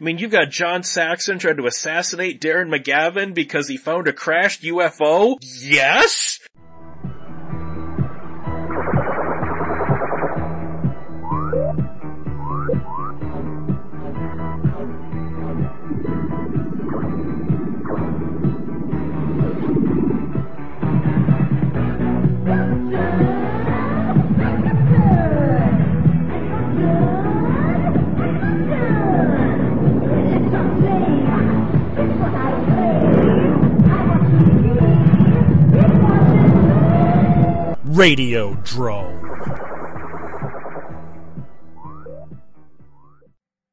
I mean, you've got John Saxon trying to assassinate Darren McGavin because he found a crashed UFO? Yes? Radio Drome.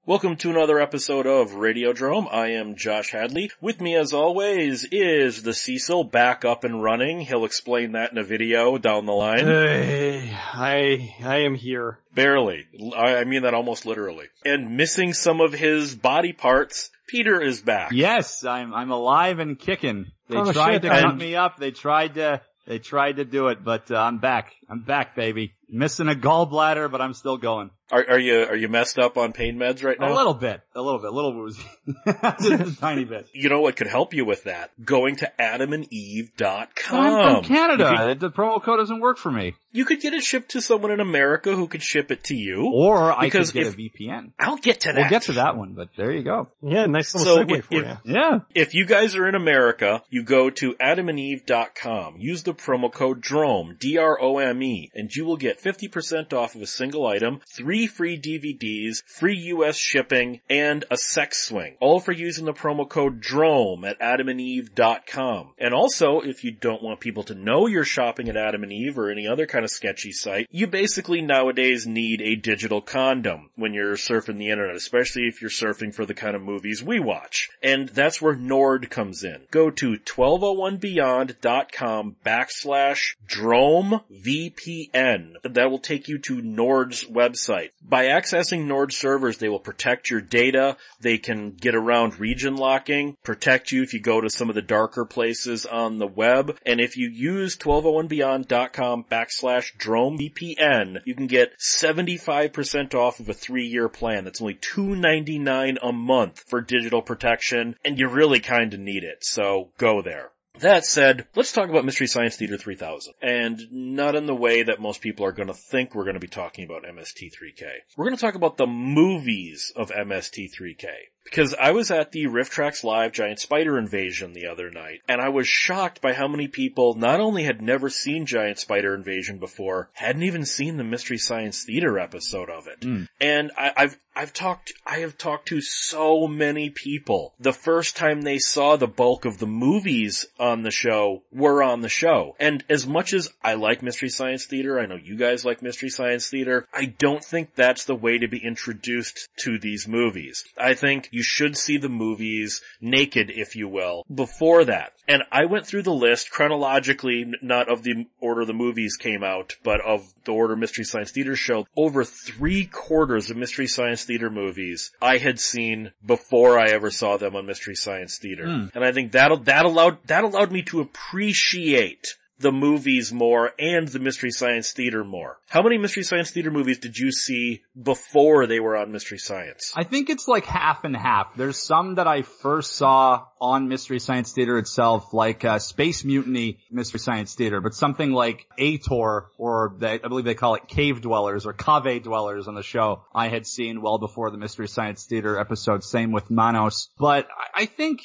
Welcome to another episode of Radio Radiodrome. I am Josh Hadley. With me as always is the Cecil back up and running. He'll explain that in a video down the line. Hey, I I am here. Barely. I I mean that almost literally. And missing some of his body parts, Peter is back. Yes, I'm I'm alive and kicking. They Oh, tried shit. to cut And- me up. They tried to they tried to do it, but uh, I'm back. I'm back, baby. Missing a gallbladder, but I'm still going. Are, are you are you messed up on pain meds right now? A little bit, a little bit, a little woozy, just a tiny bit. You know what could help you with that? Going to adamandeve.com. I'm from Canada. You could, the promo code doesn't work for me. you could get it shipped to someone in America who could ship it to you. Or I Because could get if- a VPN. I'll get to that. We'll get to that one, but there you go. Yeah, nice little So segue if- for if- you. Yeah. If you guys are in America, you go to adamandeve.com, use the promo code DROME, D-R-O-M-E, and you will get 50% off of a single item, three free DVDs, free US shipping, and a sex swing. All for using the promo code DROME at adamandeve.com. And also, if you don't want people to know you're shopping at Adam and Eve or any other kind of sketchy site, you basically nowadays need a digital condom when you're surfing the internet, especially if you're surfing for the kind of movies we watch. And that's where Nord comes in. Go to 1201beyond.com backslash Drome VPN. That will take you to Nord's website. By accessing Nord servers, they will protect your data. They can get around region locking, protect you if you go to some of the darker places on the web. And if you use 1201beyond.com backslash Drome VPN, you can get 75% off of a three year plan. That's only $2.99 a month for digital protection, and you really kinda need it. So go there. That said, let's talk about Mystery Science Theater 3000. And not in the way that most people are going to think we're going to be talking about MST3K. We're going to talk about the movies of MST3K. Because I was at the RiffTrax Live Giant Spider Invasion the other night, and I was shocked by how many people not only had never seen Giant Spider Invasion before, hadn't even seen the Mystery Science Theater episode of it. Mm. And I, I've, I've talked, I have talked to so many people. The first time they saw the bulk of the movies on the show were on the show. And as much as I like Mystery Science Theater, I know you guys like Mystery Science Theater, I don't think that's the way to be introduced to these movies. I think you should see the movies naked, if you will, before that. And I went through the list chronologically, not of the order the movies came out, but of the order Mystery Science Theater showed. Over three quarters of Mystery Science Theater movies I had seen before I ever saw them on Mystery Science Theater. Hmm. And I think that that allowed, that allowed me to appreciate the movies more and the Mystery Science Theater more. How many Mystery Science Theater movies did you see before they were on Mystery Science? I think it's like half and half. There's some that I first saw on Mystery Science Theater itself, like uh, Space Mutiny Mystery Science Theater, but something like Ator, or they, I believe they call it Cave Dwellers or Cave Dwellers on the show, I had seen well before the Mystery Science Theater episode. Same with Manos. But I- I think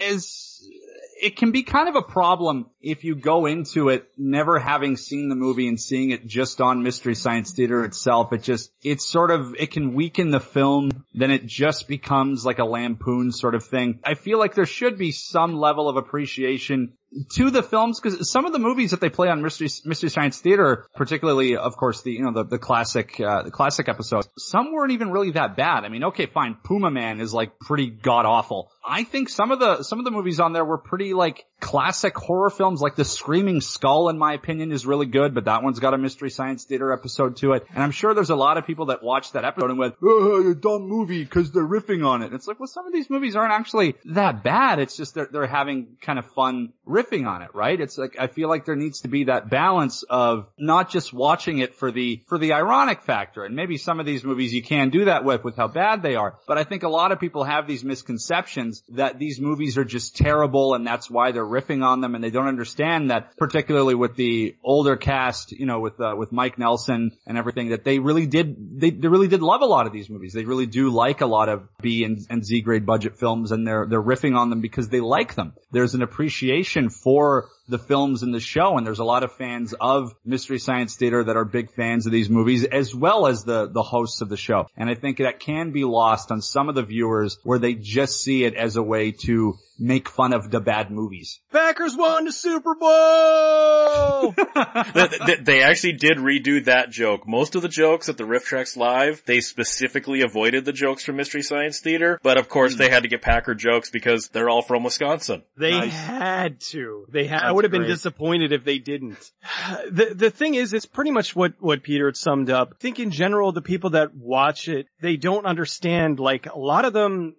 as it can be kind of a problem if you go into it never having seen the movie and seeing it just on Mystery Science Theater itself. It just, it's sort of, it can weaken the film. Then it just becomes like a lampoon sort of thing. I feel like there should be some level of appreciation to the films because some of the movies that they play on Mystery, Mystery Science Theater, particularly, of course, the, you know, the, the classic, uh, the classic episodes, some weren't even really that bad. I mean, okay, fine. Puma Man is like pretty god awful. I think some of the, some of the movies on there were pretty like classic horror film films like The Screaming Skull, in my opinion, is really good, but that one's got a Mystery Science Theater episode to it. And I'm sure there's a lot of people that watch that episode and went, oh, dumb movie, cause they're riffing on it. And it's like, well, some of these movies aren't actually that bad. It's just they're, they're having kind of fun riffing on it, right? It's like, I feel like there needs to be that balance of not just watching it for the, for the ironic factor. And maybe some of these movies you can do that with, with how bad they are. But I think a lot of people have these misconceptions that these movies are just terrible and that's why they're riffing on them and they don't understand that particularly with the older cast, you know, with, uh, with Mike Nelson and everything that they really did, they, they really did love a lot of these movies. They really do like a lot of B and, and Z grade budget films and they're, they're riffing on them because they like them. There's an appreciation for the films in the show and there's a lot of fans of Mystery Science Theater that are big fans of these movies as well as the, the hosts of the show. And I think that can be lost on some of the viewers where they just see it as a way to make fun of the bad movies. Packers won the Super Bowl! they, they actually did redo that joke. Most of the jokes at the RiffTrax Live, they specifically avoided the jokes from Mystery Science Theater, but of course they had to get Packer jokes because they're all from Wisconsin. They Nice. had to. They had, I That's would have been disappointed if they didn't. The, the thing is, it's pretty much what, what Peter had summed up. I think in general, the people that watch it, they don't understand, like, a lot of them,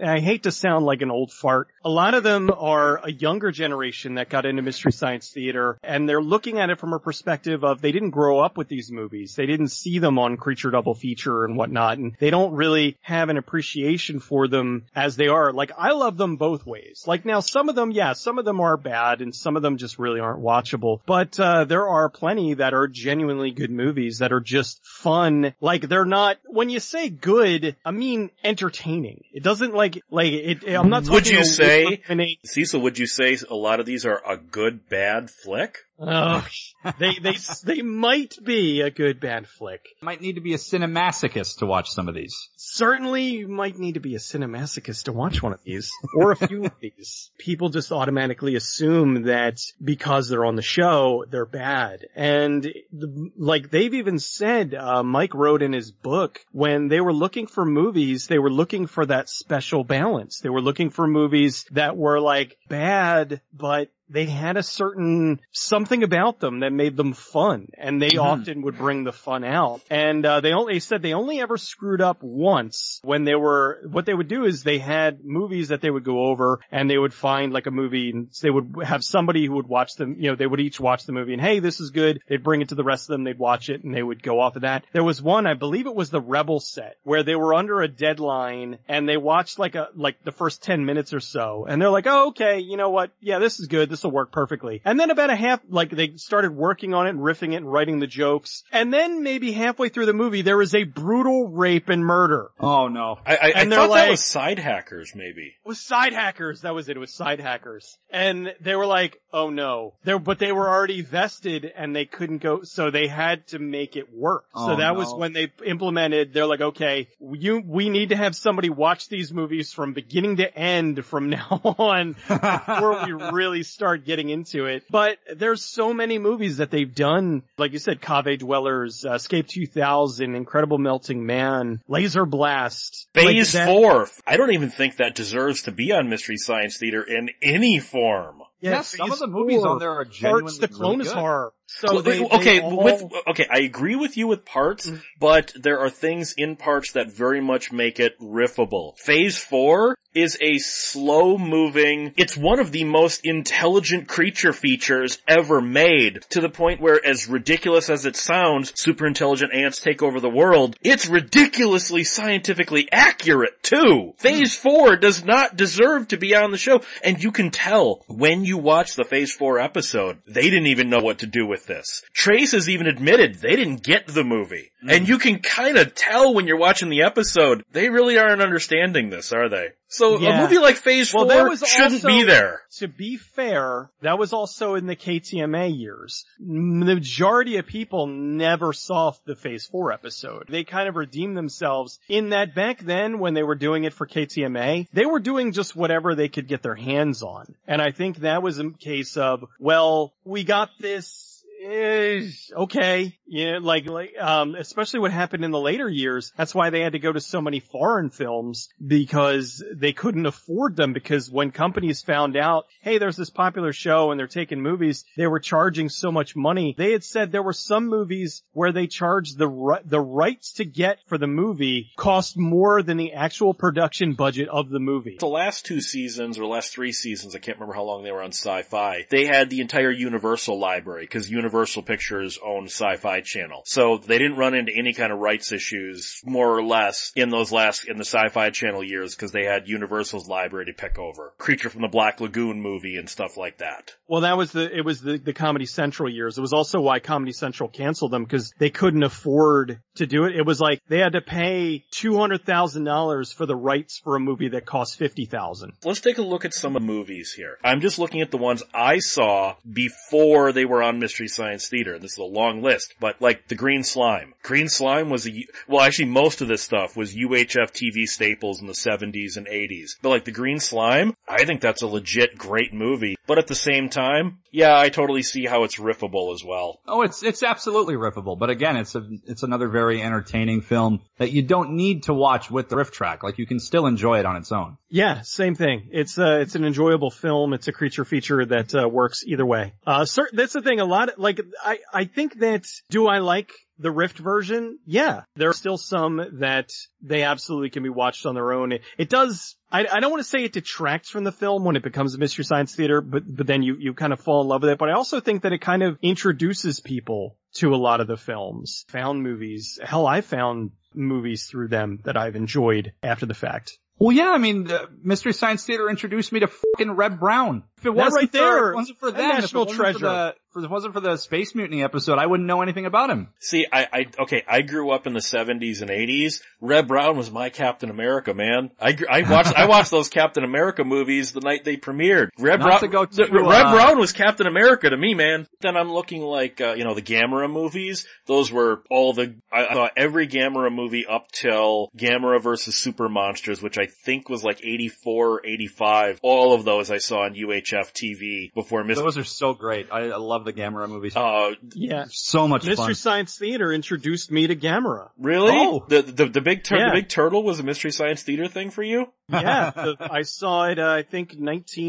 and I hate to sound like an old fart, a lot of them are a younger generation that got into Mystery Science Theater, and they're looking at it from a perspective of they didn't grow up with these movies. They didn't see them on Creature Double Feature and whatnot, and they don't really have an appreciation for them as they are. Like, I love them both ways. Like now, some of them, yeah, some of them are bad, and some of them just really aren't watchable. But, uh, there are plenty that are genuinely good movies that are just fun. Like, they're not, when you say good, I mean entertaining. It doesn't like, like, it, I'm not talking Would you say- Cecil, would you say a lot of these are a good bad flick? Oh, they, they, they might be a good bad flick. Might need to be a cinemasochist to watch some of these. Certainly you might need to be a cinemasochist to watch one of these, or a few of these. People just automatically assume that because they're on the show, they're bad. And the, like they've even said, uh, Mike wrote in his book, when they were looking for movies, they were looking for that special balance. They were looking for movies that were like bad, but they had a certain something about them that made them fun and they often would bring the fun out. And uh, they only they said they only ever screwed up once when they were what they would do is they had movies that they would go over and they would find like a movie and they would have somebody who would watch them you know they would each watch the movie and hey this is good. They'd bring it to the rest of them they'd watch it and they would go off of that. There was one I believe it was the rebel set where they were under a deadline and they watched like a like the first 10 minutes or so and they're like oh okay you know what? Yeah this is good. This will work perfectly and then about a half like they started working on it and riffing it and writing the jokes and then maybe halfway through the movie there was a brutal rape and murder Oh no. I, I, I And they're thought that like- was Sidehackers, maybe. it was Sidehackers. That was it. It was Sidehackers. And they were like, oh no. They but they were already vested and they couldn't go, so they had to make it work. so Oh, that was when they implemented, they're like, okay, you, we need to have somebody watch these movies from beginning to end from now on before we really start getting into it. But there's so many movies that they've done, like you said, Cave Dwellers, uh, Escape 2000, Incredible Melting Man, Laser Blast. like Phase that- four. I don't even think that deserves to be on Mystery Science Theater in any form. Yeah, some of the movies on there are genuinely Parts the really Clonus good. horror. So Well, they, okay, they all- with okay, I agree with you with parts, Mm. but there are things in parts that very much make it riffable. Phase four is a slow moving, it's one of the most intelligent creature features ever made, to the point where as ridiculous as it sounds, super intelligent ants take over the world, it's ridiculously scientifically accurate too. Phase four does not deserve to be on the show, and you can tell when you watch the phase four episode, they didn't even know what to do with this. Trace has even admitted they didn't get the movie. And hmm. you can kind of tell when you're watching the episode, they really aren't understanding this, are they? So a movie like Phase Well, 4 that was shouldn't also- be there. to be fair, that was also in the KTMA years. The majority of people never saw the Phase 4 episode. They kind of redeemed themselves in that back then when they were doing it for KTMA, they were doing just whatever they could get their hands on. And I think that was a case of, well, we got this eh, okay. Yeah, like, like, um, especially what happened in the later years. That's why they had to go to so many foreign films because they couldn't afford them because when companies found out, hey, there's this popular show and they're taking movies, they were charging so much money. They had said there were some movies where they charged the, the rights to get for the movie cost more than the actual production budget of the movie. The last two seasons or last three seasons, I can't remember how long they were on Sci-Fi. They had the entire Universal library because Universal Pictures owned Sci-Fi Channel. So they didn't run into any kind of rights issues more or less in those last, in the Sci-Fi Channel years because they had Universal's library to pick over. Creature from the Black Lagoon movie and stuff like that. Well, that was the, it was the, the Comedy Central years. It was also why Comedy Central canceled them because they couldn't afford to do it. It was like they had to pay $200,000 for the rights for a movie that cost 50000 Let's take a look at some of the movies here. I'm just looking at the ones I saw before they were on Mystery Science Theater. This is a long list, but like the Green Slime. Green Slime was a, well actually most of this stuff was UHF TV staples in the 70s and 80s. But like the Green Slime, I think that's a legit great movie. But at the same time, yeah, I totally see how it's riffable as well. Oh, it's it's absolutely riffable, but again, it's a it's another very entertaining film that you don't need to watch with the riff track. Like you can still enjoy it on its own. Yeah, same thing. It's uh, it's an enjoyable film. It's a creature feature that uh, works either way. Uh, cer- that's the thing. A lot of, like I I think that do I like the Rift version? Yeah, there are still some that they absolutely can be watched on their own. It, it does. I, I don't want to say it detracts from the film when it becomes a Mystery Science Theater, but but then you you kind of fall in love with it. But I also think that it kind of introduces people to a lot of the films, found movies. Hell, I found movies through them that I've enjoyed after the fact. Well, yeah, I mean, the Mystery Science Theater introduced me to fucking Reb Brown. If it wasn't right for, there. it wasn't for A them, if it national treasure. If it wasn't for the Space Mutiny episode, I wouldn't know anything about him. See, I, I, okay, I grew up in the 70s and 80s. Reb Brown was my Captain America, man. I, I watched, I watched those Captain America movies the night they premiered. Reb Not Brown, to go the- too, Reb uh, Brown was Captain America to me, man. Then I'm looking like, uh, you know, the Gamera movies. Those were all the, I, I saw every Gamera movie up till Gamera versus Super Monsters, which I think was like 84 or 85. All of those I saw on UHF TV before Mr. Those are so great. I, I love the Gamera movies. Uh, Yeah. so much Mystery fun. Science Theater introduced me to Gamera. really? Oh. The, the, the big, tur- Yeah. the big turtle was a Mystery Science Theater thing for you? Yeah, the, I saw it. Uh, I think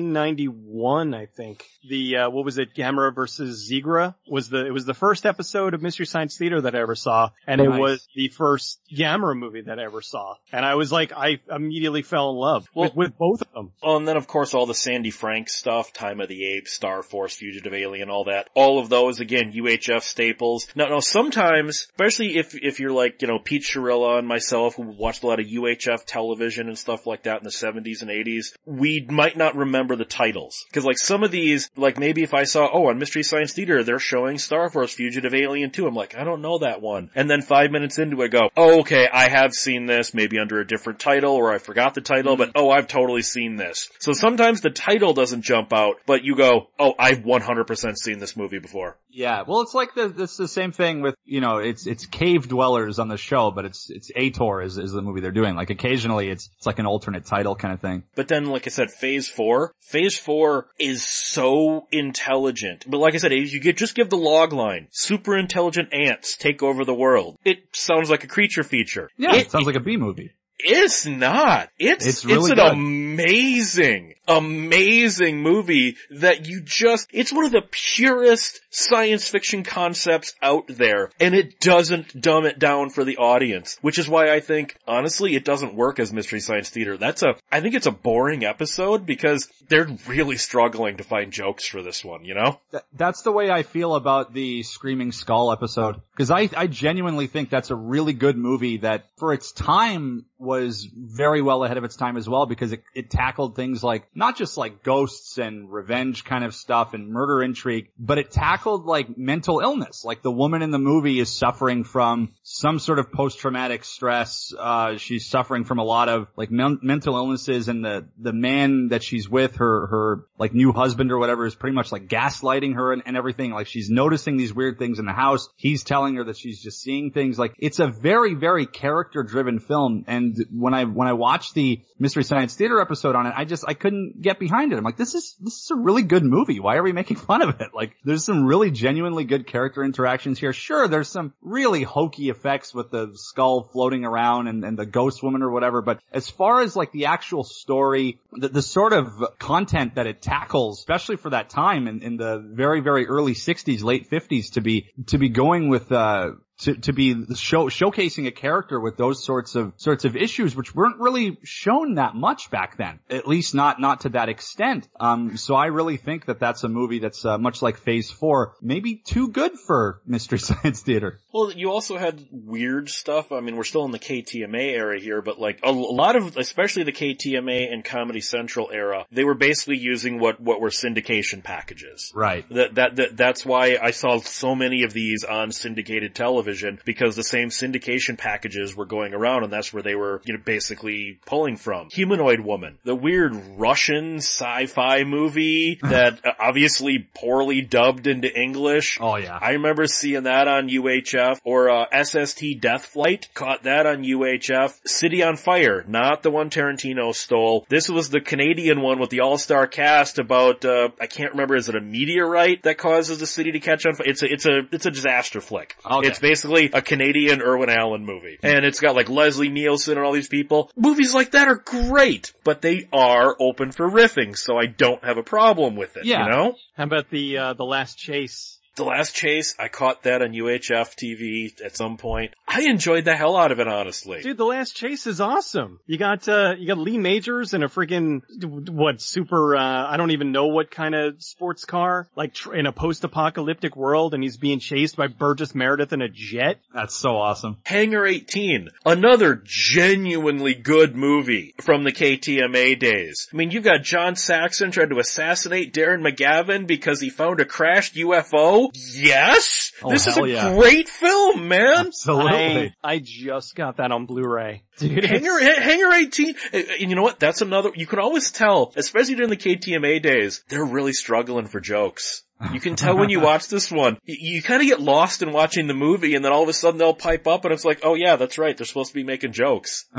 1991. I think the uh, what was it? Gamera versus Zigra was the it was the first episode of Mystery Science Theater that I ever saw, and it was the first Gamera movie that I ever saw. And I was like, I immediately fell in love Well- with, with both of them. Oh, and then of course all the Sandy Frank stuff, Time of the Apes, Star Force, Fugitive Alien, all that. All of those, again, UHF staples. Now, now sometimes, especially if, if you're like, you know, Pete Chirilla and myself who watched a lot of UHF television and stuff like that in the 70s and 80s, we might not remember the titles. Cause like some of these, like maybe if I saw, oh, on Mystery Science Theater, they're showing Star Wars Fugitive Alien 2, I'm like, I don't know that one. And then five minutes into it, I go, oh, okay, I have seen this, maybe under a different title, or I forgot the title, mm-hmm. but oh, I've totally seen this. So sometimes the title doesn't jump out, but you go, oh, I've 100% seen this movie before. Yeah, well, it's like the, it's the same thing with, you know, it's, it's cave dwellers on the show, but it's, it's Ator is, is the movie they're doing. Like occasionally it's, it's like an alternate title kind of thing. But then, like I said, phase four, phase four is so intelligent. But like I said, you get, just give the log line, super intelligent ants take over the world. It sounds like a creature feature. Yeah, it, it, sounds like a B movie. It's not. It's It's really an good. amazing, amazing movie that you just it's one of the purest science fiction concepts out there and it doesn't dumb it down for the audience, which is why I think honestly it doesn't work as Mystery Science Theater. That's a I think it's a boring episode because they're really struggling to find jokes for this one, you know? Th- that's the way I feel about the Screaming Skull episode. Cause I, I genuinely think that's a really good movie that for its time was very well ahead of its time as well because it, it tackled things like, not just like ghosts and revenge kind of stuff and murder intrigue, but it tackled like mental illness. Like the woman in the movie is suffering from some sort of post-traumatic stress. Uh, she's suffering from a lot of like men- mental illnesses and the, the man that she's with, her, her like new husband or whatever is pretty much like gaslighting her and, and everything. Like she's noticing these weird things in the house. He's telling her that she's just seeing things. Like it's a very, very character driven film. And when I, when I watched the Mystery Science Theater episode on it, I just, I couldn't get behind it. I'm like, this is, this is a really good movie. Why are we making fun of it? Like, there's some really genuinely good character interactions here. Sure, there's some really hokey effects with the skull floating around and, and the ghost woman or whatever, but as far as like the actual story, the, the sort of content that it tackles, especially for that time in, in the very, very early 60s, late 50s to be, to be going with, uh, to, to be show, showcasing a character with those sorts of sorts of issues, which weren't really shown that much back then, at least not not to that extent. Um, so I really think that that's a movie that's uh, much like Phase Four, maybe too good for Mystery Science Theater. Well, you also had weird stuff. I mean, we're still in the KTMA era here, but like a, a lot of, especially the KTMA and Comedy Central era, they were basically using what what were syndication packages. Right. That, that, that that's why I saw so many of these on syndicated television because the same syndication packages were going around and that's where they were, you know, basically pulling from. Humanoid Woman, the weird Russian sci-fi movie that obviously poorly dubbed into English. Oh yeah. I remember seeing that on UHF or uh, SST Death Flight. Caught that on UHF. City on Fire, not the one Tarantino stole. This was the Canadian one with the all-star cast about uh, I can't remember. Is it a meteorite that causes the city to catch on fire? It's a it's a it's a disaster flick. Okay. It's basically a Canadian Irwin Allen movie, and it's got like Leslie Nielsen and all these people. Movies like that are great, but they are open for riffing, so I don't have a problem with it. Yeah. You know. How about the, uh, the last chase? The Last Chase, I caught that on UHF TV at some point. I enjoyed the hell out of it, honestly. Dude, the last chase is awesome. You got, uh, you got Lee Majors in a freaking, what, super, uh, I don't even know what kind of sports car, like tr- in a post-apocalyptic world and he's being chased by Burgess Meredith in a jet. That's so awesome. Hangar 18, another genuinely good movie from the KTMA days. I mean, you've got John Saxon trying to assassinate Darren McGavin because he found a crashed UFO. Yes! Oh, this is a yeah. great film, man! Absolutely. I, I just got that on Blu-ray. Dude, Hanger, Hangar, Hangar 18, uh, and you know what? That's another, you can always tell, especially during the KTMA days, they're really struggling for jokes. You can tell when you watch this one. You, you kind of get lost in watching the movie and then all of a sudden they'll pipe up and it's like, oh yeah, that's right. They're supposed to be making jokes.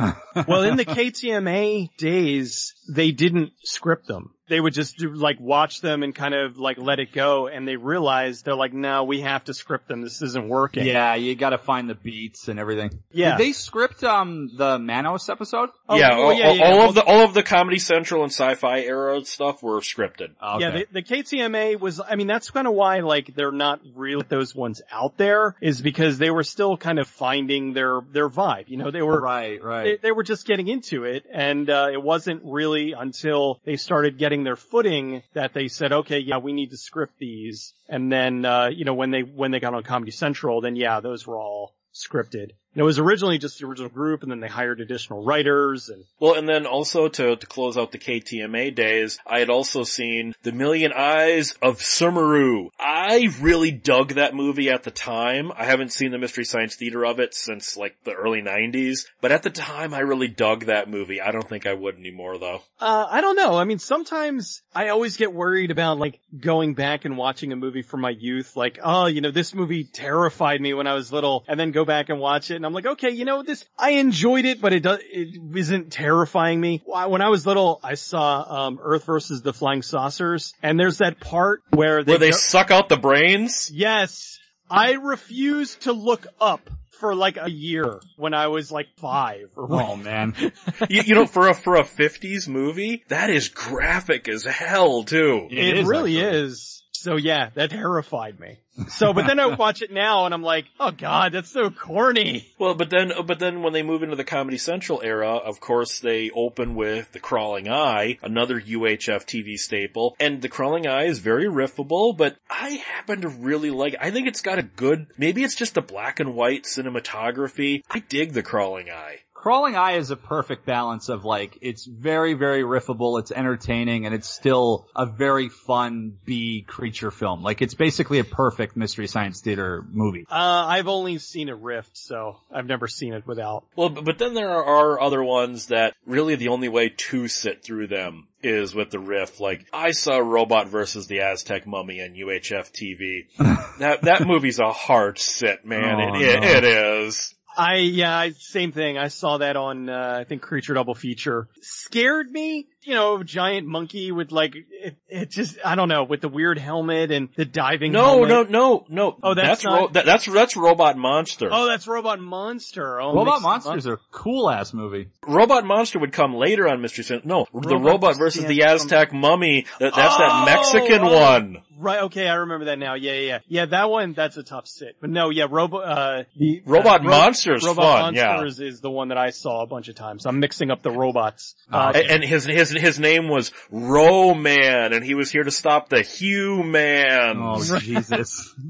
well, in the KTMA days, they didn't script them. They would just do, like watch them and kind of like let it go and they realized they're like, no, we have to script them. This isn't working. Yeah, you gotta find the beats and everything. Yeah. Did they script, um, the Manos episode? Oh, yeah, oh, all, yeah, yeah, all well- of the, all of the Comedy Central and Sci-Fi era stuff were scripted. Okay. Yeah, the, the KTMA was, I mean, that's kind of why, like, they're not really those ones out there, is because they were still kind of finding their, their vibe. You know, they were, right, right. they, they were just getting into it, and, uh, it wasn't really until they started getting their footing that they said, okay, yeah, we need to script these. And then, uh, you know, when they, when they got on Comedy Central, then yeah, those were all scripted. And it was originally just the original group, and then they hired additional writers, and Well, and then also to, to close out the KTMA days, I had also seen The Million Eyes of Sumuru. I really dug that movie at the time. I haven't seen the Mystery Science Theater of it since like the early 90s, but at the time I really dug that movie. I don't think I would anymore though. Uh, I don't know. I mean, sometimes I always get worried about like going back and watching a movie from my youth. Like, oh, you know, this movie terrified me when I was little and then go back and watch it. And I'm like, okay, you know, this, I enjoyed it, but it does, it isn't terrifying me. When I was little, I saw, um, Earth versus the Flying Saucers and there's that part where they, Where they go- suck out the brains? yes, I refused to look up for like a year when I was like five or oh man. you, you know, for a, for a 50s movie, that is graphic as hell too. It It, is, really actually. is. So yeah, that terrified me. So, but then I watch it now and I'm like, oh god, that's so corny. Well, but then, but then when they move into the Comedy Central era, of course they open with The Crawling Eye, another UHF TV staple, and The Crawling Eye is very riffable, but I happen to really like. I think it's got a good, maybe it's just the black and white cinematography. I dig The Crawling Eye. Crawling Eye is a perfect balance of like, it's very, very riffable, it's entertaining, and it's still a very fun B creature film. Like, it's basically a perfect Mystery Science Theater movie. Uh, I've only seen it rift, so I've never seen it without. Well, but but then there are other ones that really the only way to sit through them is with the riff. Like I saw Robot versus the Aztec Mummy on UHF TV. that that movie's a hard sit, man. Oh, it, it, no. it is. I yeah, I, same thing. I saw that on uh, I think Creature Double Feature. Scared me, you know, giant monkey with like it, it just I don't know with the weird helmet and the diving. No, helmet. no, no, no. Oh, that's ro- not- that, that's that's Robot Monster. Oh, that's Robot Monster. Oh, Robot mixed them up. Monsters are a cool ass movie. Robot Monster would come later on Mystery Science. No, the Robot robot versus the Aztec mummy. That, that's that Oh, Mexican oh. one. Right. Okay, I remember that now. Yeah, yeah, yeah. Yeah, that one. That's a tough sit. But no, yeah, Robo. Uh, the Robot uh, Monster's Robot fun, yeah. Monsters is the one that I saw a bunch of times. I'm mixing up the robots. Uh, A- And his his his name was Ro-Man, and he was here to stop the human. Oh Jesus.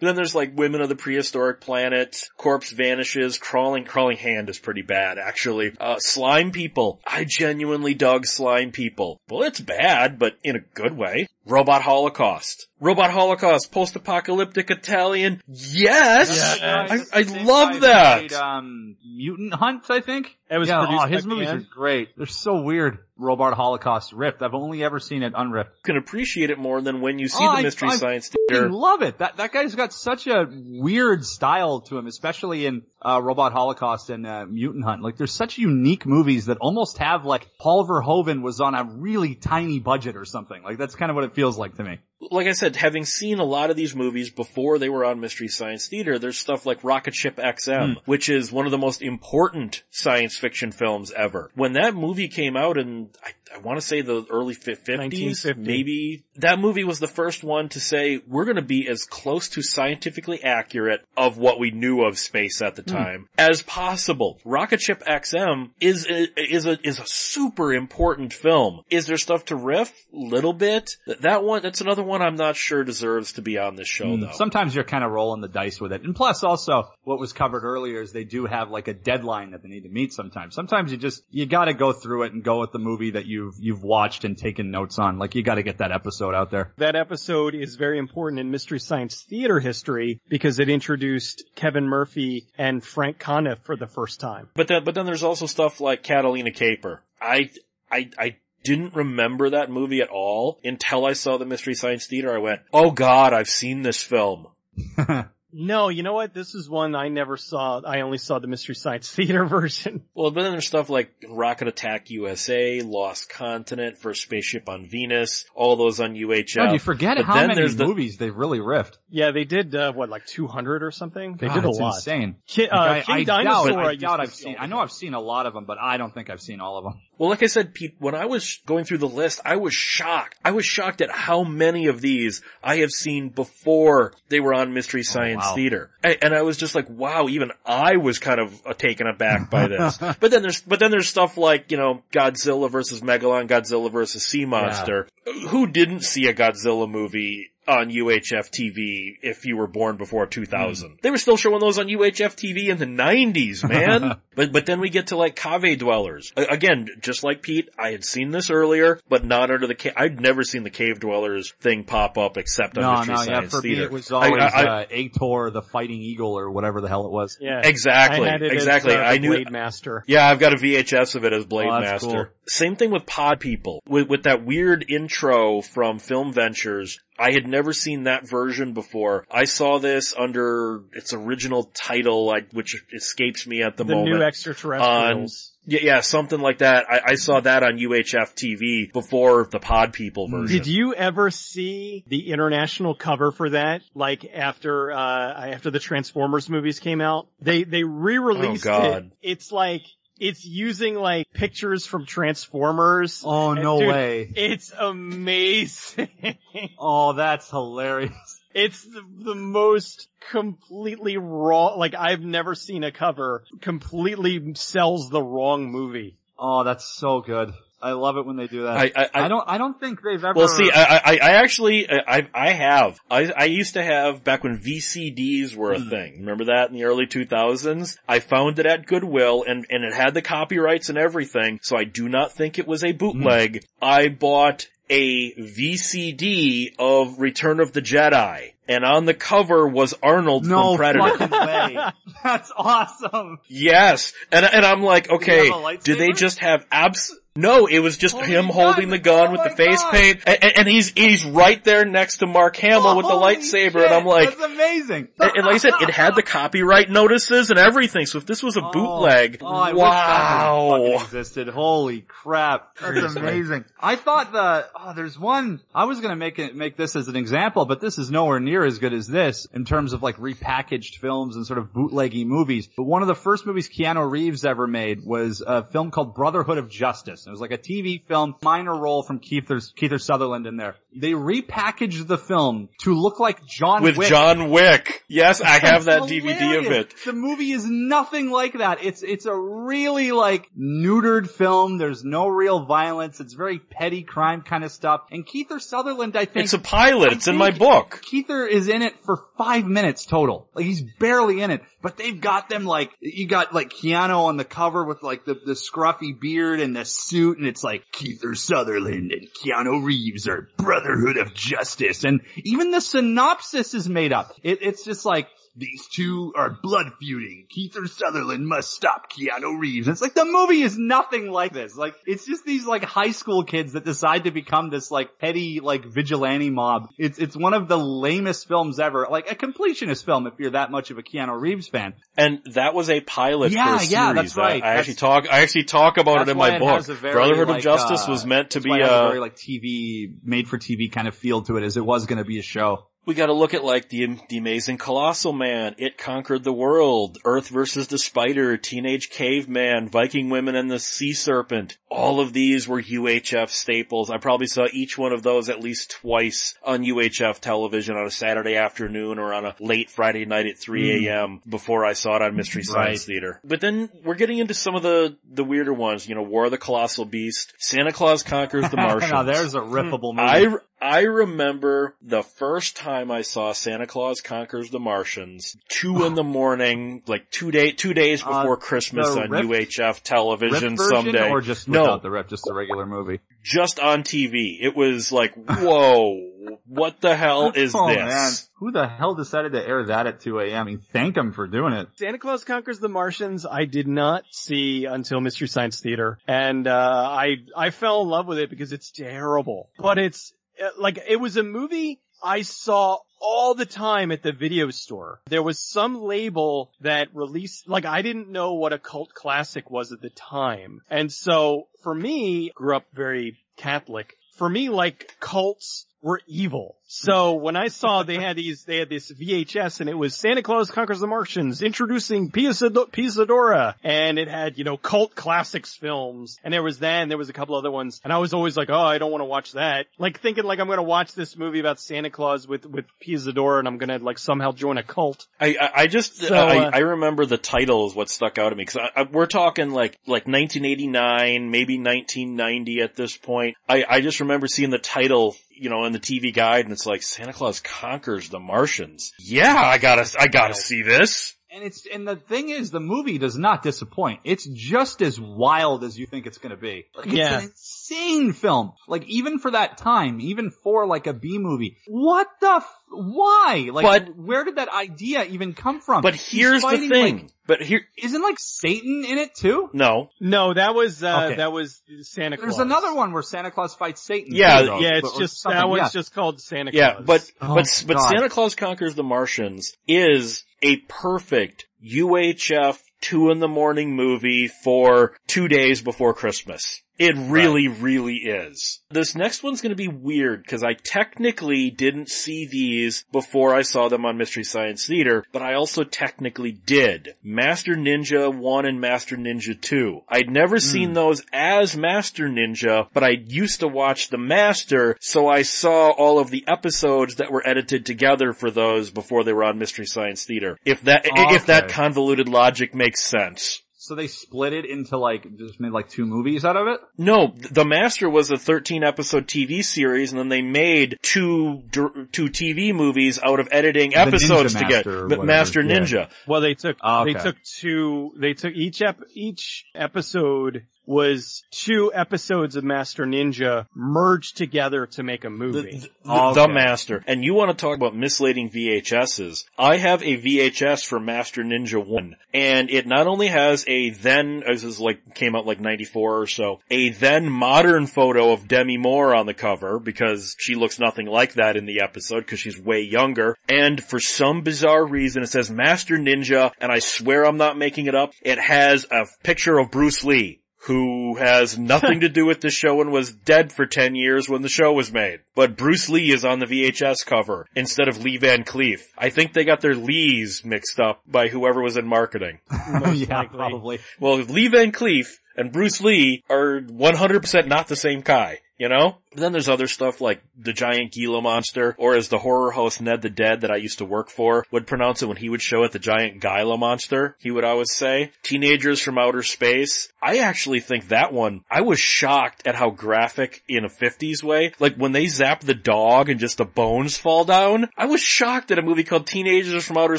Then there's like women of the prehistoric planet, corpse vanishes, crawling crawling hand is pretty bad actually. Uh, slime people. I genuinely dug slime people. Well, it's bad, but in a good way. Robot Holocaust. Robot Holocaust, post-apocalyptic Italian. Yes! Yes. I, I love that. made, um, Mutant Hunt, I think. That was yeah, produced oh, his by movies Pan. are great. They're so weird. Robot Holocaust ripped. I've only ever seen it unripped. You can appreciate it more than when you see Oh, the I- Mystery I Science I Theater. love it. That that guy's got such a weird style to him, especially in uh, Robot Holocaust and uh, Mutant Hunt. Like, there's such unique movies that almost have like Paul Verhoeven was on a really tiny budget or something. Like, that's kind of what it feels like to me. Like I said, having seen a lot of these movies before they were on Mystery Science Theater, there's stuff like Rocket Ship XM, hmm. which is one of the most important science fiction films ever. When that movie came out in, I, I want to say the early fi- 50s, maybe, that movie was the first one to say, we're gonna be as close to scientifically accurate of what we knew of space at the hmm. time as possible. Rocket Ship XM is a, is a, is a super important film. Is there stuff to riff? Little bit. That one, that's another one I'm not sure deserves to be on this show hmm. though. Sometimes you're kind of rolling the dice with it. And plus also, what was covered earlier is they do have like a deadline that they need to meet sometimes. Sometimes you just, you gotta go through it and go with the movie that you've, you've watched and taken notes on. Like, you gotta get that episode out there. That episode is very important in Mystery Science Theater history because it introduced Kevin Murphy and Frank Conniff for the first time. But then, but then there's also stuff like Catalina Caper. I, I, I didn't remember that movie at all until I saw the Mystery Science Theater. I went, oh god, I've seen this film. No, you know what? This is one I never saw. I only saw the Mystery Science Theater version. Well, but then there's stuff like Rocket Attack USA, Lost Continent, First Spaceship on Venus, all those on UHF. God, you forget But how then many there's the- movies they've really riffed. Yeah, they did, uh, what, like 200 or something? They God, did a it's lot. insane. Ki- uh, Like, King I, I Dinosaur, doubt, I, I doubt I've seen, I know. I've seen a lot of them, but I don't think I've seen all of them. Well, like I said, Pete, when I was going through the list, I was shocked. I was shocked at how many of these I have seen before they were on Mystery Science wow. Theater. A- And I was just like, wow, even I was kind of uh, taken aback by this. but then there's, but then there's stuff like, you know, Godzilla versus Megalon, Godzilla versus Sea Monster. Who didn't see a Godzilla movie on UHF TV if you were born before 2000. They were still showing those on UHF TV in the 90s, man. but but then we get to like cave dwellers. A- again, just like Pete, I had seen this earlier, but not under the cave. I'd never seen the cave dwellers thing pop up except on No, Mystery no, yeah, for Theater. me it was I- always, I- I- uh, Ator, the Fighting Eagle, or whatever the hell it was. Yeah. Exactly, I had it exactly. As, uh, I the knew- Blade Master. Yeah, I've got a VHS of it as Blade Oh, that's Master. cool. Same thing with Pod People. With, with that weird intro from Film Ventures. I had never seen that version before. I saw this under its original title, like, which escapes me at the, The moment. new extraterrestrials. Yeah, yeah, something like that. I, I saw that on UHF TV before the Pod People version. Did you ever see the international cover for that? Like after uh after the Transformers movies came out, they they re-released Oh, God. it. It's like it's using like pictures from Transformers. Oh, And, no dude, way. It's amazing. Oh, that's hilarious. it's the, the most completely raw. Like I've never seen a cover completely sells the wrong movie. Oh, that's so good. I love it when they do that. I, I, I, don't, I don't think they've ever. Well, see, I, I, I actually, I, I have. I, I used to have back when VCDs were a Hmm. thing. Remember that in the early 2000s? I found it at Goodwill and, and it had the copyrights and everything, so I do not think it was a bootleg. Hmm. I bought a VCD of Return of the Jedi. And on the cover was Arnold no from Predator. way. That's awesome. Yes. And, and I'm like, okay, do they just have abs, No, it was just Holy him holding the gun Oh with the face God. paint, and, and he's he's right there next to Mark Hamill with the lightsaber, shit, and I'm like, that's amazing. and, and like I said, it had the copyright notices and everything. So if this was a oh, bootleg, Oh, I wow. existed. Holy crap. That's amazing. I thought the, oh, there's one, I was gonna make it, make this as an example, but this is nowhere near as good as this in terms of like repackaged films and sort of bootleggy movies. But one of the first movies Keanu Reeves ever made was a film called Brotherhood of Justice. It was like a TV film, minor role from Kiefer, Kiefer Sutherland in there. They repackaged the film to look like John with Wick. John Wick. Yes, I have that DVD of it. The movie is nothing like that. It's it's a really like neutered film. There's no real violence. It's very petty crime kind of stuff. And Kiefer Sutherland, I think, It's a pilot. I It's in my book. Kiefer is in it for five minutes total. Like he's barely in it, but they've got them like, you got like Keanu on the cover with like the, the scruffy beard and the suit and it's like Keith Kiefer Sutherland and Keanu Reeves are Brotherhood of Justice and even the synopsis is made up. It, it's just like, these two are blood feuding. Kiefer Sutherland must stop Keanu Reeves. It's like the movie is nothing like this. Like it's just these like high school kids that decide to become this like petty like vigilante mob. It's it's one of the lamest films ever. Like a completionist film if you're that much of a Keanu Reeves fan. And that was a pilot Yeah, for a series. yeah, that's I- right. I, That's- actually talk, I actually talk about it in my book. very, Brotherhood like, of Justice uh, was meant to be, why it has a uh, very like TV made for TV kind of feel to it as it was going to be a show. We gotta look at like the, the amazing colossal man, it conquered the world, Earth versus the spider, teenage caveman, Viking women and the sea serpent. All of these were UHF staples. I probably saw each one of those at least twice on UHF television on a Saturday afternoon or on a late Friday night at 3 hmm. a.m. before I saw it on Mystery Science Right. Theater. But then we're getting into some of the, the weirder ones, you know, War of the Colossal Beast, Santa Claus Conquers the Martians. now there's a riffable movie. I, I remember the first time I saw Santa Claus Conquers the Martians, two in the morning, like two day, two days Uh, before Christmas on riff- UHF television Riff version someday. or just no, without the rip, just a regular movie. just on TV. It was like, whoa, what the hell is oh, this? Man. Who the hell decided to air that at 2 a.m.? I mean, thank them for doing it. Santa Claus Conquers the Martians I did not see until Mystery Science Theater and uh I I fell in love with it because it's terrible. But it's uh, Uh, like it was a movie I saw all the time at the video store. There was some label that released like I didn't know what a cult classic was at the time. And so for me, grew up very Catholic. For me like cults were evil. So when I saw they had these, they had this VHS and it was Santa Claus Conquers the Martians introducing Pia Zadora, Pisadora and it had, you know, cult classics films and there was that and there was a couple other ones and I was always like, oh, I don't want to watch that. Like thinking like I'm going to watch this movie about Santa Claus with, with Pia Zadora and I'm going to like somehow join a cult. I, I, I just, So, I, uh, I remember the title is what stuck out at me because I, I, we're talking like, like 1989, maybe 1990 at this point. I, I just remember seeing the title, you know, in the TV guide and it's like Santa Claus conquers the Martians. Yeah, I gotta, I gotta see this. And it's, and the thing is, the movie does not disappoint. It's just as wild as you think it's gonna be. Like, it's Yeah. an insane film. Like, even for that time, even for like a B movie. What the, f- why? Like, But- where did that idea even come from? But He's here's the thing. like- but here, isn't like Satan in it too? no. No, that was, uh, Okay. that was Santa Claus. There's another one where Santa Claus fights Satan. Yeah, too, though, Yeah, it's or just, that one's yeah. just called Santa Claus. Yeah, but, Oh, but, but Santa Claus conquers the Martians is a perfect UHF two in the morning movie for two days before Christmas. It really, really is. This next one's gonna be weird because I technically didn't see these before I saw them on Mystery Science Theater, but I also technically did. Master Ninja 1 and Master Ninja 2. I'd never hmm. seen those as Master Ninja, but I used to watch The Master, so I saw all of the episodes that were edited together for those before they were on Mystery Science Theater. If that, if ah, that convoluted logic makes sense. So they split it into like, just made like two movies out of it? No, The Master was a 13 episode TV series and then they made two, two TV movies out of editing episodes Ninja together. Master or But yeah. Ninja. Well, they took Oh, they took two. They took each ep, each episode was two episodes of Master Ninja merged together to make a The, movie. the, oh, Okay. the Master. And you want to talk about misleading VHSs. I have a VHS for Master Ninja 1. And it not only has a then, this is like, came out like 94 or so, a then modern photo of Demi Moore on the cover, because she looks nothing like that in the episode, because she's way younger. And for some bizarre reason, it says Master Ninja, and I swear I'm not making it up, it has a picture of Bruce Lee who has nothing to do with the show and was dead for 10 years when the show was made. But Bruce Lee is on the VHS cover instead of Lee Van Cleef. I think they got their Lees mixed up by whoever was in marketing. Most yeah, likely. probably. Well, Lee Van Cleef and Bruce Lee are 100% not the same guy, you know? Then there's other stuff like the giant Gila monster, or as the horror host Ned the Dead that I used to work for would pronounce it when he would show it, the giant Gila monster, he would always say. Teenagers from Outer Space. I actually think that one, I was shocked at how graphic in a 50s way, like when they zap the dog and just the bones fall down, I was shocked that a movie called Teenagers from Outer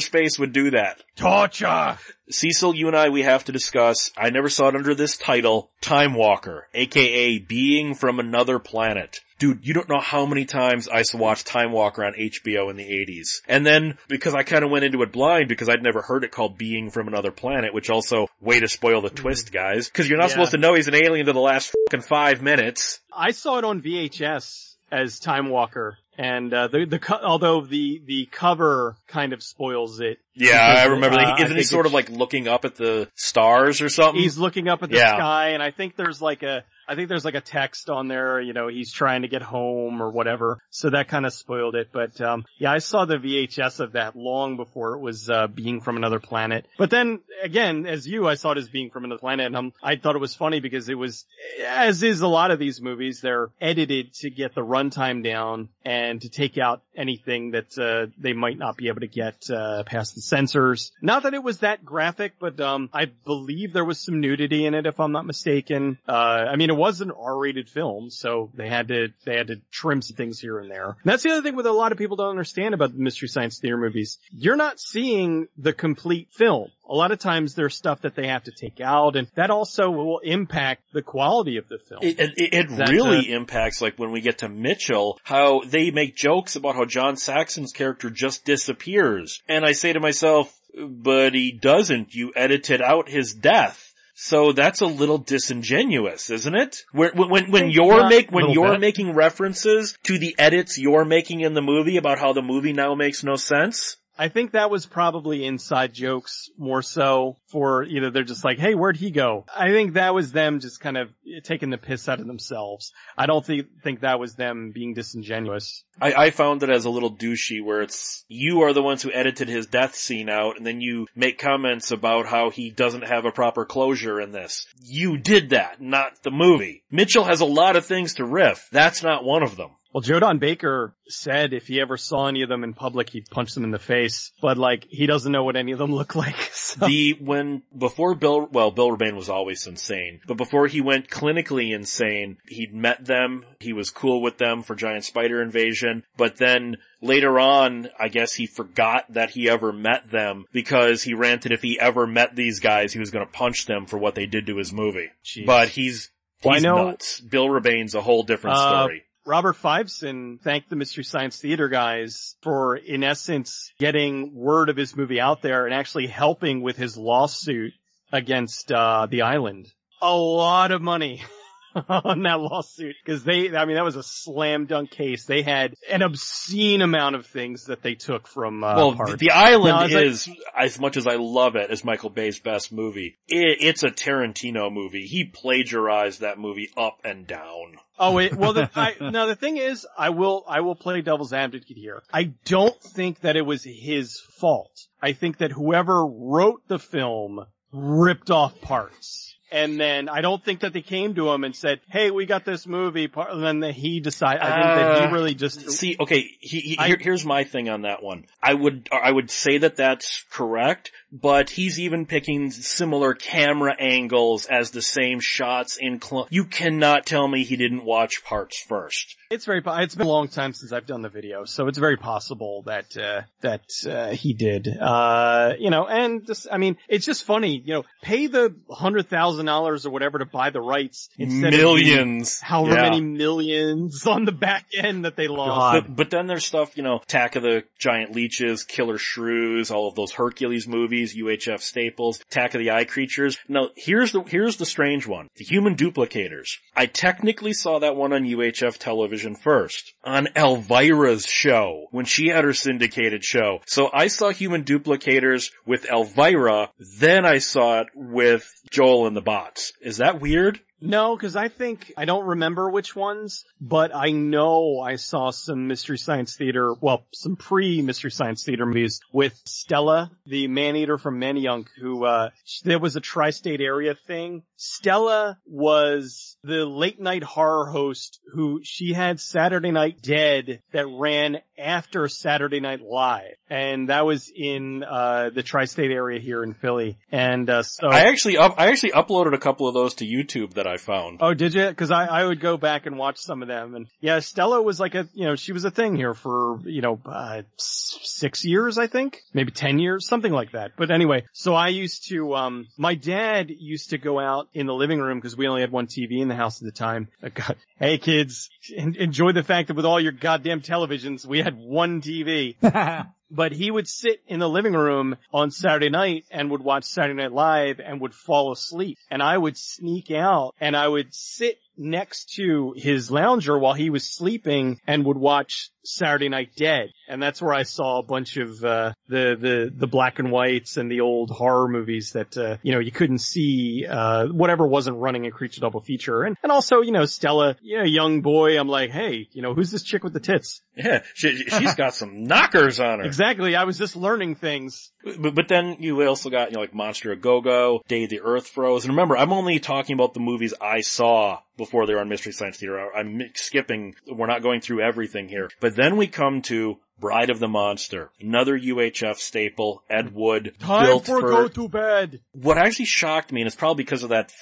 Space would do that. Torture! Cecil, you and I, we have to discuss, I never saw it under this title, Time Walker, aka Being from Another Planet. Dude, you don't know how many times I used to watch Time Walker on HBO in the 80s. And then, because I kinda went into it blind because I'd never heard it called Being from Another Planet, which also, way to spoil the twist, guys. Cause you're not Yeah. supposed to know he's an alien to the last fucking five minutes. I saw it on VHS as Time Walker, and uh, the the co- although the the cover kind of spoils it. Yeah, I remember. uh, Isn't he sort of like looking up at the stars or something? He's looking up at the Yeah. sky, and I think there's like a I think there's like a text on there. You know, he's trying to get home or whatever. So that kind of spoiled it. But um, yeah, I saw the VHS of that long before it was uh, being from another planet. But then again, as you, I saw it as being from another planet, and um, I thought it was funny because it was, as is a lot of these movies, they're edited to get the runtime down and to take out anything that uh, they might not be able to get uh, past the censors. Not that it was that graphic, but um, I believe there was some nudity in it, if I'm not mistaken. Uh, I mean, was an R-rated film, so they had to they had to trim some things here and there. And that's the other thing with a lot of people don't understand about the Mystery Science Theater movies. You're not seeing the complete film. A lot of times there's stuff that they have to take out, and that also will impact the quality of the film. It, it, it That, really uh, impacts, like when we get to Mitchell, how they make jokes about how John Saxon's character just disappears. And I say to myself, but he doesn't. You edited out his death. So that's a little disingenuous, isn't it? When, when, when you're not. make, when you're bit. making references to the edits you're making in the movie about how the movie now makes no sense. I think that was probably inside jokes more so for either they're just like, hey, where'd he go? I think that was them just kind of taking the piss out of themselves. I don't think, think that was them being disingenuous. I, I found it as a little douchey where it's, you are the ones who edited his death scene out and then you make comments about how he doesn't have a proper closure in this. You did that, not the movie. Mitchell has a lot of things to riff. That's not one of them. Well, Joe Don Baker said if he ever saw any of them in public, he'd punch them in the face, but like, he doesn't know what any of them look like. So. The, when, before Bill, well, Bill Rebane was always insane, but before he went clinically insane, he'd met them, he was cool with them for Giant Spider Invasion, but then later on, I guess he forgot that he ever met them because he ranted if he ever met these guys, he was gonna punch them for what they did to his movie. Jeez. But he's, Well, I know- nuts. Bill Rebane's a whole different Uh, story. Robert Fiveson thanked the Mystery Science Theater guys for, in essence, getting word of his movie out there and actually helping with his lawsuit against, uh, the island. A lot of money. on that lawsuit because they, I mean, that was a slam dunk case. They had an obscene amount of things that they took from, uh, Well, parts. The Island No, it's like- is, as much as I love it, as Michael Bay's best movie, it, it's a Tarantino movie. He plagiarized that movie up and down. Oh wait, well the, I, now the thing is, I will, I will play devil's advocate here. I don't think that it was his fault. I think that whoever wrote the film ripped off parts. And then I don't think that they came to him and said, "Hey, we got this movie." Part, and then he decided. I think that Uh, he really just See, okay, he, he, I- here, here's my thing on that one. I would, I would say that that's correct, but he's even picking similar camera angles as the same shots in clone. You cannot tell me he didn't watch parts first. It's very. It's been a long time since I've done the video, so it's very possible that uh, that uh, he did. Uh, you know, and this, I mean, it's just funny. You know, pay the hundred thousand thousand dollars or whatever to buy the rights instead Millions. of the however Yeah. many millions on the back end that they lost. But, but then there's stuff, you know, Attack of the Giant Leeches, Killer Shrews, all of those Hercules movies, UHF staples, Attack of the Eye Creatures. Now, here's the, here's the strange one. The Human Duplicators. I technically saw that one on UHF television first. On Elvira's show, when she had her syndicated show. So I saw Human Duplicators with Elvira, then I saw it with Joel and the Bots. Is that weird? No, because I think I don't remember which ones, but I know I saw some Mystery Science Theater, well, some pre-Mystery Science Theater movies with Stella, the man-eater from Manayunk, who uh there was a tri-state area thing. Stella was the late night horror host who she had Saturday Night Dead that ran after Saturday Night Live, and that was in uh the tri-state area here in Philly. And uh so I actually up, I actually uploaded a couple of those to YouTube that I found. Oh, did you? Because I, I would go back and watch some of them, and yeah, Stella was like a, you know, she was a thing here for, you know, uh, six years, I think, maybe ten years, something like that. But anyway, so I used to, um, my dad used to go out in the living room because we only had one TV in the house at the time. God, hey kids, enjoy the fact that with all your goddamn televisions, we had one TV but he would sit in the living room on Saturday night and would watch Saturday Night Live and would fall asleep. And I would sneak out and I would sit next to his lounger while he was sleeping and would watch Saturday Night Dead. And that's where I saw a bunch of, uh, the, the, the black and whites and the old horror movies that, uh, you know, you couldn't see, uh, whatever wasn't running a creature double feature. And, and also, you know, Stella, you know, young boy, I'm like, hey, you know, who's this chick with the tits? Yeah, she, she's got some knockers on her. Exactly. I was just learning things. But, but then you also got, you know, like Monster a Go-Go, Day the Earth Froze. And remember, I'm only talking about the movies I saw before they were on Mystery Science Theater. I'm skipping, we're not going through everything here. But then we come to Bride of the Monster, another UHF staple, Ed Wood, Time built for, go to bed. what actually shocked me, and it's probably because of that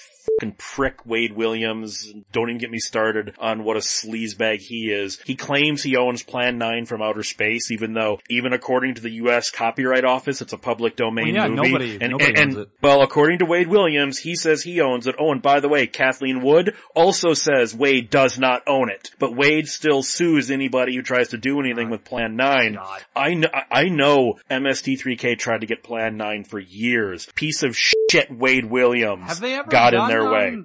fucking prick Wade Williams, don't even get me started on what a sleazebag he is. He claims he owns Plan 9 from outer space, even though, even according to the U.S. Copyright Office, it's a public domain Well, yeah, movie. nobody- and, nobody and, owns and- it. well, according to Wade Williams, he says he owns it. Oh, and by the way, Kathleen Wood also says Wade does not own it. But Wade still sues anybody who tries to do anything with Plan 9. God. I know, I know MST3K tried to get Plan 9 for years. Piece of shit Wade Williams Have they ever got in their way.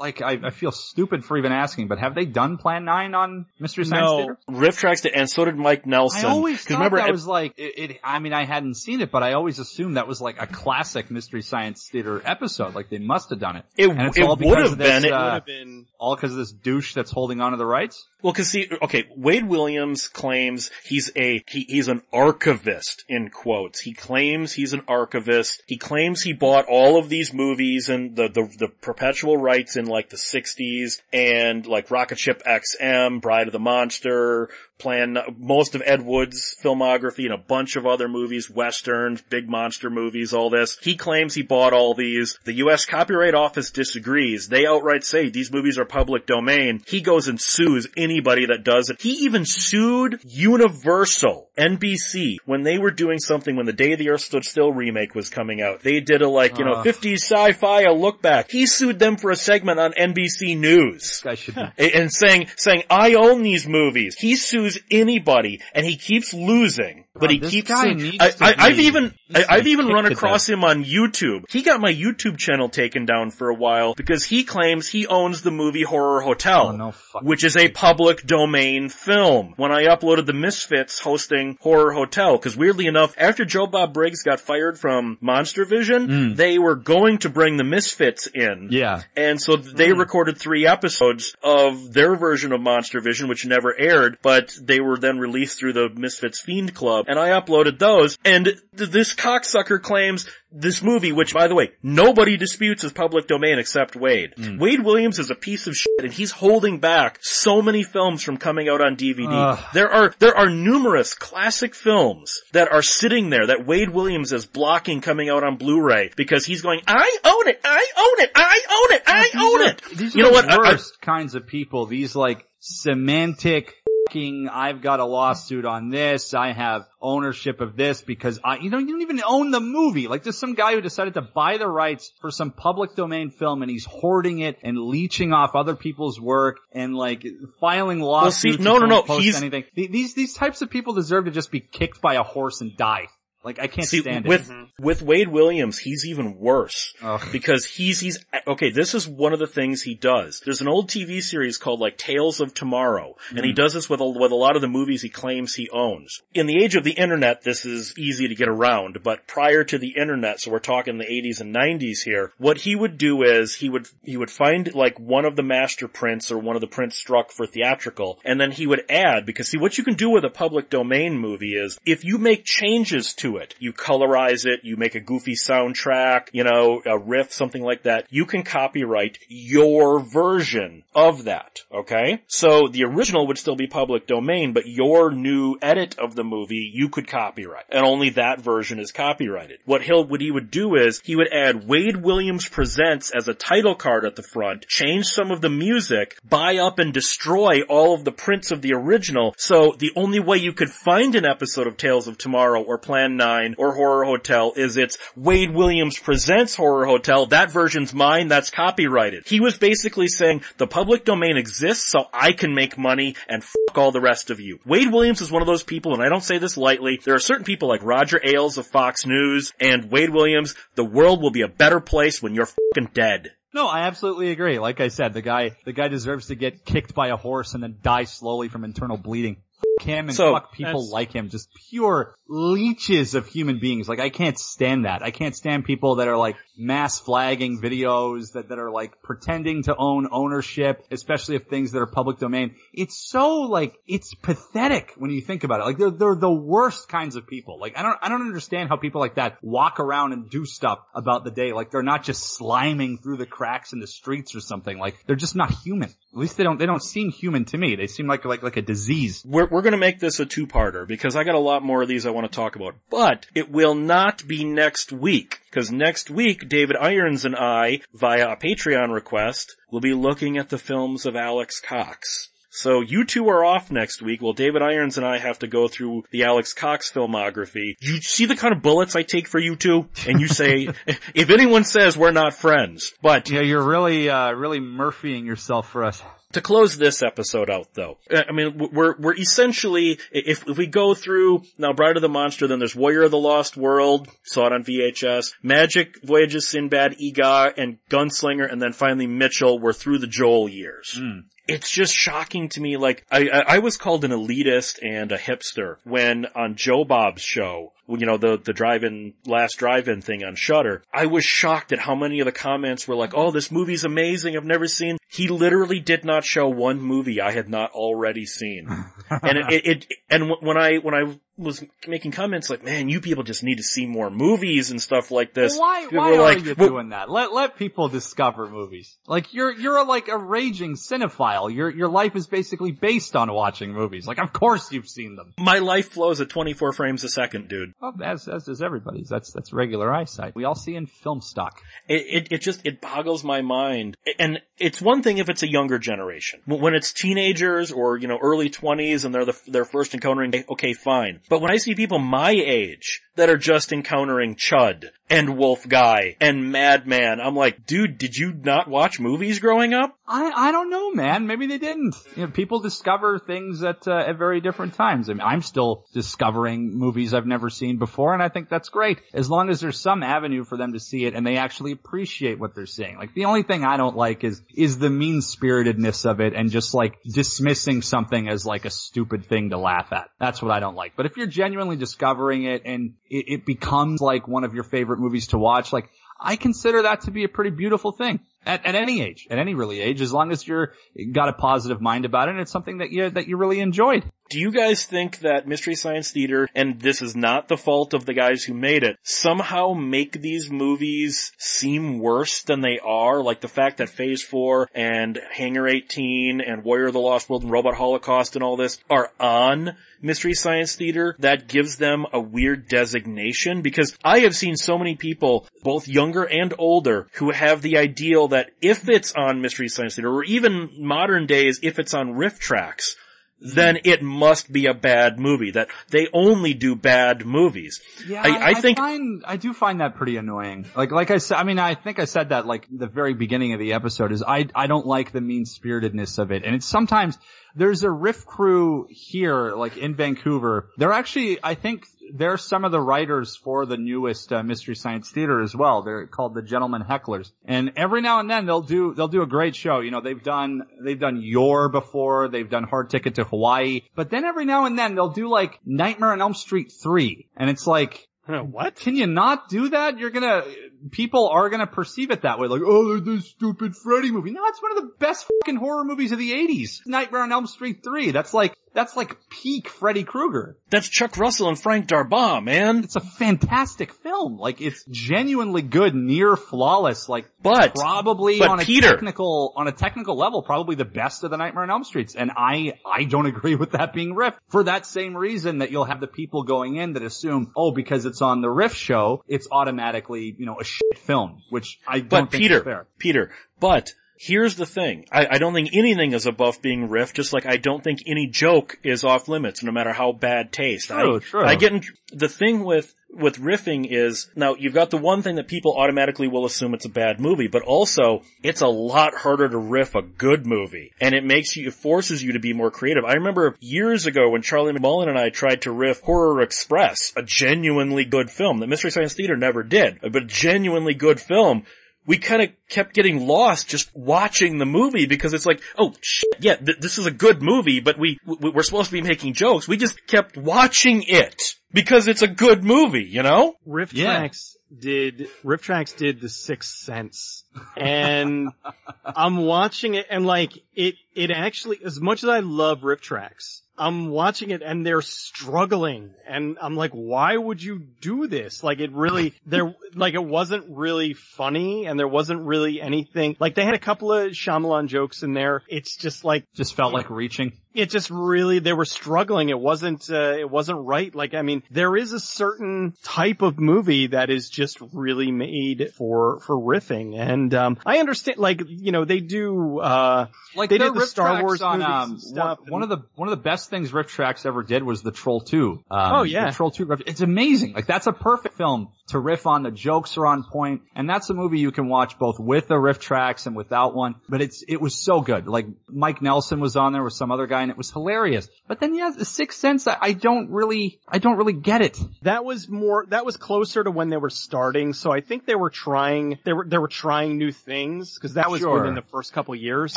like, I, I feel stupid for even asking, but have they done Plan 9 on Mystery Science No. Theater? RiffTrax did, and so did Mike Nelson. I always thought remember, that Ed- was like, it, it, I mean, I hadn't seen it, but I always assumed that was like a classic Mystery Science Theater episode. Like they must have done it. It- it would because have of this, been. It uh, Would have been all because of this douche that's holding on to the rights? well, cause see, okay, Wade Williams claims he's a, he, he's an archivist, in quotes. He claims he's an archivist. He claims he bought all of these movies and the, the, the perpetual rights in like the 60s and like Rocket Ship XM, Bride of the Monster, Plan, most of Ed Wood's filmography and a bunch of other movies, westerns, big monster movies, all this. He claims he bought all these. The U.S. Copyright Office disagrees. They outright say these movies are public domain. He goes and sues anybody that does it. He even sued Universal, NBC, when they were doing something when the Day the Earth Stood Still remake was coming out. They did a like, you know, ah. Ugh. 50s sci-fi, a look back. He sued them for a segment on NBC News should be and saying saying I own these movies. He sues anybody, and he keeps losing. But he keeps. I, I've even I, I've even run across him on YouTube. He got my YouTube channel taken down for a while because he claims he owns the movie Horror Hotel. Oh, no which is a public domain film. When I uploaded the Misfits hosting Horror Hotel, because weirdly enough, after Joe Bob Briggs got fired from Monster Vision, they were going to bring the Misfits in. Yeah. And so they recorded three episodes of their version of Monster Vision, which never aired, but they were then released through the Misfits Fiend Club, and I uploaded those, and th- this cocksucker claims this movie, which by the way, nobody disputes is public domain except Wade. Hmm. Wade Williams is a piece of shit, and he's holding back so many films from coming out on DVD. Ugh. There are, there are numerous classic films that are sitting there that Wade Williams is blocking coming out on Blu-ray because he's going, I own it, I own it, I own it, I own it. These you are know what? the I- I- worst kinds of people. These like semantic fucking, I've got a lawsuit on this, I have ownership of this because I, you know, you don't even own the movie. Like there's some guy who decided to buy the rights for some public domain film and he's hoarding it and leeching off other people's work and like filing lawsuits. see, no, no, no, he's- anything. These, these types of people deserve to just be kicked by a horse and die. Like I can't See, stand with, it. with Wade Williams, he's even worse. Ugh. Because he's, he's, okay, this is one of the things he does. There's an old TV series called like Tales of Tomorrow, and he mm. does this with a, with a lot of the movies he claims he owns. In the age of the internet, this is easy to get around, but prior to the internet, so we're talking the 80s and 90s here, what he would do is he would, he would find like one of the master prints or one of the prints struck for theatrical, and then he would add, because see what you can do with a public domain movie is, if you make changes to it, you colorize it, you make a goofy soundtrack, you know, a riff, something like that, you can copyright your version of that, okay? So the original would still be public domain, but your new edit of the movie, you could copyright. And only that version is copyrighted. What he'll, what he would do is, he would add Wade Williams Presents as a title card at the front, change some of the music, buy up and destroy all of the prints of the original, so the only way you could find an episode of Tales of Tomorrow or Plan 9 or Horror Hotel is it's Wade Williams Presents Horror Hotel, that version's mine, that's copyrighted. He was basically saying, the public domain exists so I can make money and fuck all the rest of you. Wade Williams is one of those people, and I don't say this lightly, there are certain people like Roger Ailes of Fox News and Wade Williams, the world will be a better place when you're fucking dead. No, I absolutely agree. Like I said, the guy, the guy deserves to get kicked by a horse and then die slowly from internal bleeding. Fuck him and So, fuck people that's- like him. Just pure leeches of human beings. Like I can't stand that. I can't stand people that are like mass flagging videos that, that are like pretending to own ownership, especially of things that are public domain. It's so like, it's pathetic when you think about it. Like they're, they're the worst kinds of people. Like I don't, I don't understand how people like that walk around and do stuff about the day. Like they're not just sliming through the cracks in the streets or something. Like they're just not human. At least they don't, they don't seem human to me. They seem like, like, like a disease. We're, we're gonna make this a two-parter because I got a lot more of these I want to talk about. But it will not be next week. Because next week, David Irons and I, via a Patreon request, will be looking at the films of Alex Cox. So you two are off next week. Well, David Irons and I have to go through the Alex Cox filmography. You see the kind of bullets I take for you two? And you say, if anyone says we're not friends, but Yeah, you're really, uh, really Murphying yourself for us. To close this episode out though, uh, I mean, we're, we're essentially, if, if we go through, now Bride of the Monster, then there's Warrior of the Lost World, saw it on VHS, Magic, Voyages, Sinbad, Eegah, and Gunslinger, and then finally Mitchell, we're through the Joel years. It's just shocking to me, like, I, I, I was called an elitist and a hipster when on Joe Bob's show, you know, the, the drive-in, last drive-in thing on Shudder, I was shocked at how many of the comments were like, oh, this movie's amazing, I've never seen. He literally did not show one movie I had not already seen. and it, it, it and when I, when I was making comments like, man, you people just need to see more movies and stuff like this. Why, people why were are like, you "Well, doing that? Let, let people discover movies. Like you're, you're a, like a raging cinephile. Your, your life is basically based on watching movies. Like of course you've seen them. my life flows at 24 frames a second, dude. Well, as, as does everybody's. That's, that's regular eyesight. We all see in film stock. It, it, it just, it boggles my mind. And it's one thing if it's a younger generation. When when it's teenagers or, you know, early twenties and they're the, they're first encountering, okay, fine. But when I see people my age that are just encountering Chud and Wolf Guy and Madman, I'm like, dude, did you not watch movies growing up? I, I don't know, man. Maybe they didn't. You know, people discover things at, uh, at very different times. I mean, I'm still discovering movies I've never seen before, and I think that's great. As long as there's some avenue for them to see it and they actually appreciate what they're seeing. Like, the only thing I don't like is, is the mean-spiritedness of it and just like dismissing something as like a stupid thing to laugh at. That's what I don't like. But if you're genuinely discovering it and it, it becomes like one of your favorite movies to watch, like, I consider that to be a pretty beautiful thing at, at any age, at any really age, as long as you're got a positive mind about it and it's something that you that you really enjoyed. Do you guys think that Mystery Science Theater, and this is not the fault of the guys who made it, somehow make these movies seem worse than they are? Like the fact that Phase 4 and Hangar 18 and Warrior of the Lost World and Robot Holocaust and all this are on Mystery Science Theater, that gives them a weird designation because I have seen so many people, both younger and older, who have the ideal that if it's on Mystery Science Theater or even modern days, if it's on RiffTrax, then it must be a bad movie. That they only do bad movies. Yeah, I- I think- find, I do find that pretty annoying. Like, like I said, I mean, I think I said that like the very beginning of the episode is I, I don't like the mean spiritedness of it. And it's sometimes there's a riff crew here, like in Vancouver. They're actually, I think they're some of the writers for the newest uh, Mystery Science Theater as well. They're called the Gentlemen Hecklers. And every now and then they'll do, they'll do a great show. You know, they've done, they've done Your before, they've done Hard Ticket to Hawaii, but then every now and then they'll do like Nightmare on Elm Street 3. And it's like, what? can you not do that? You're gonna, people are gonna perceive it that way. Like, oh, they're this stupid Freddy movie. No, it's one of the best fucking horror movies of the 80s. Nightmare on Elm Street 3. That's like, that's like peak Freddy Krueger. That's Chuck Russell and Frank Darabont, man. It's a fantastic film. Like, it's genuinely good, near flawless. Like, But probably but on a technical, on a technical level, probably the best of the Nightmare on Elm Streets. And I, I don't agree with that being Riff for that same reason that you'll have the people going in that assume, oh, because it's on the Riff show, it's automatically, you know, a shit film, which I don't But think Peter. Peter, but here's the thing. I, I don't think anything is above being riffed, just like I don't think any joke is off limits, no matter how bad taste. True, I, true. I get in, the thing with with riffing is now you've got the one thing that people automatically will assume it's a bad movie, but also it's a lot harder to riff a good movie, and it makes you it forces you to be more creative. I remember years ago when Charlie McMullen and I tried to riff Horror Express, a genuinely good film that Mystery Science Theater never did, but a genuinely good film we kind of kept getting lost just watching the movie because it's like, oh shit, yeah, th- this is a good movie, but we, we we're supposed to be making jokes. We just kept watching it because it's a good movie, you know? Riff Yeah. Tracks did RiffTrax did the Sixth Sense, and I'm watching it and like it it actually as much as I love RiffTrax, I'm watching it and they're struggling, and I'm like, why would you do this? Like it really there like it wasn't really funny, and there wasn't really anything like they had a couple of Shyamalan jokes in there. It's just like Just felt like reaching. It just really they were struggling it wasn't uh, it wasn't right like i mean there is a certain type of movie that is just really made for for riffing and um i understand like you know they do uh Like They did the Star Wars on movies um, stuff, one, one of the one of the best things RiffTrax ever did was the Troll Two. Um, Oh, yeah. the Troll Two. riff- It's amazing. Like that's a perfect film to riff on. The jokes are on point, and that's a movie you can watch both with the RiffTrax and without one. But it's it was so good. Like Mike Nelson was on there with some other guy, and it was hilarious. But then yeah, the Sixth Sense, I, I don't really I don't really get it. that was more that was closer to when they were starting so i think they were trying they were they were trying new things because that was Sure. within the first couple years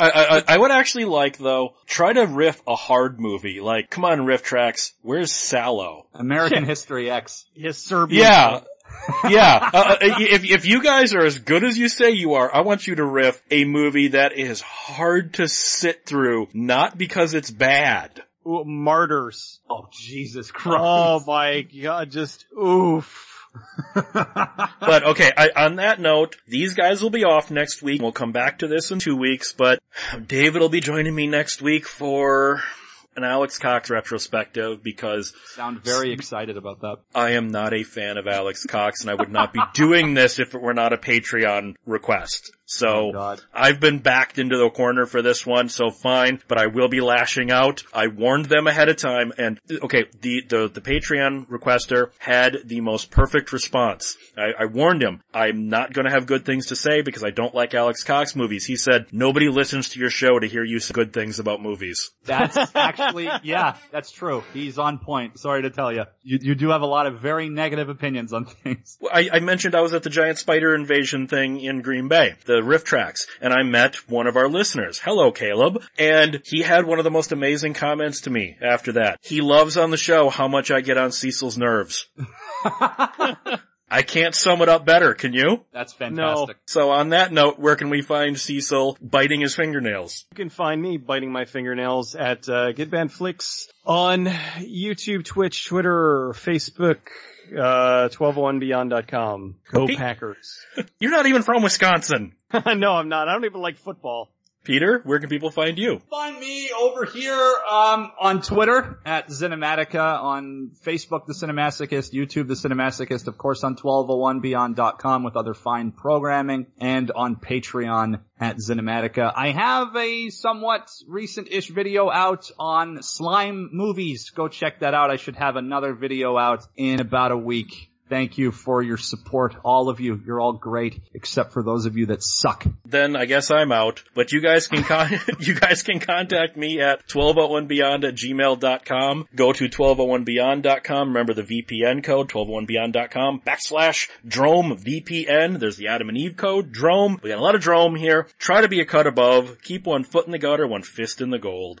I, I, I would actually like though, try to riff a hard movie. Like, come on RiffTrax, where's Salò? American History X. his serbian Yeah. yeah. Uh, if, if you guys are as good as you say you are, I want you to riff a movie that is hard to sit through, not because it's bad. Ooh, martyrs Oh Jesus Christ! oh my god just oof But okay, I, on that note, these guys will be off next week. We'll come back to this in two weeks, but David will be joining me next week for an Alex Cox retrospective because Sound very excited about that. I am not a fan of Alex Cox and I would not be doing this if it were not a Patreon request. So Oh, I've been backed into the corner for this one, so fine, but I will be lashing out. I warned them ahead of time and okay, the, the, the Patreon requester had the most perfect response. I, I warned him, I'm not gonna have good things to say because I don't like Alex Cox movies. He said, nobody listens to your show to hear you say good things about movies. That's actually, yeah, that's true. He's on point. Sorry to tell you. You, you do have a lot of very negative opinions on things. I, I mentioned I was at the giant spider invasion thing in Green Bay, the RiffTrax, and I met one of our listeners. Hello, Caleb. And he had one of the most amazing comments to me after that. He loves on the show how much I get on Cecil's nerves. I can't sum it up better, can you? That's fantastic. So on that note, where can we find Cecil biting his fingernails? You can find me biting my fingernails at uh, Get Banned Flicks on YouTube, Twitch, Twitter, Facebook, uh, 1201beyond.com. Go. Packers. You're not even from Wisconsin. no, I'm not. I don't even like football. Peter, where can people find you? Find me over here um, on Twitter at Cinematica, on Facebook The Cinemasochist, YouTube The Cinemasochist, of course on 1201beyond.com with other fine programming, and on Patreon at Cinematica. I have a somewhat recent-ish video out on slime movies. Go check that out. I should have another video out in about a week. Thank you for your support, all of you. You're all great, except for those of you that suck. Then I guess I'm out, but you guys can con- you guys can contact me at 1201beyond at gmail.com. Go to 1201beyond.com. Remember the VPN code, 1201beyond.com backslash Drome VPN. There's the Adam and Eve code, Drome. We got a lot of Drome here. Try to be a cut above. Keep one foot in the gutter, one fist in the gold.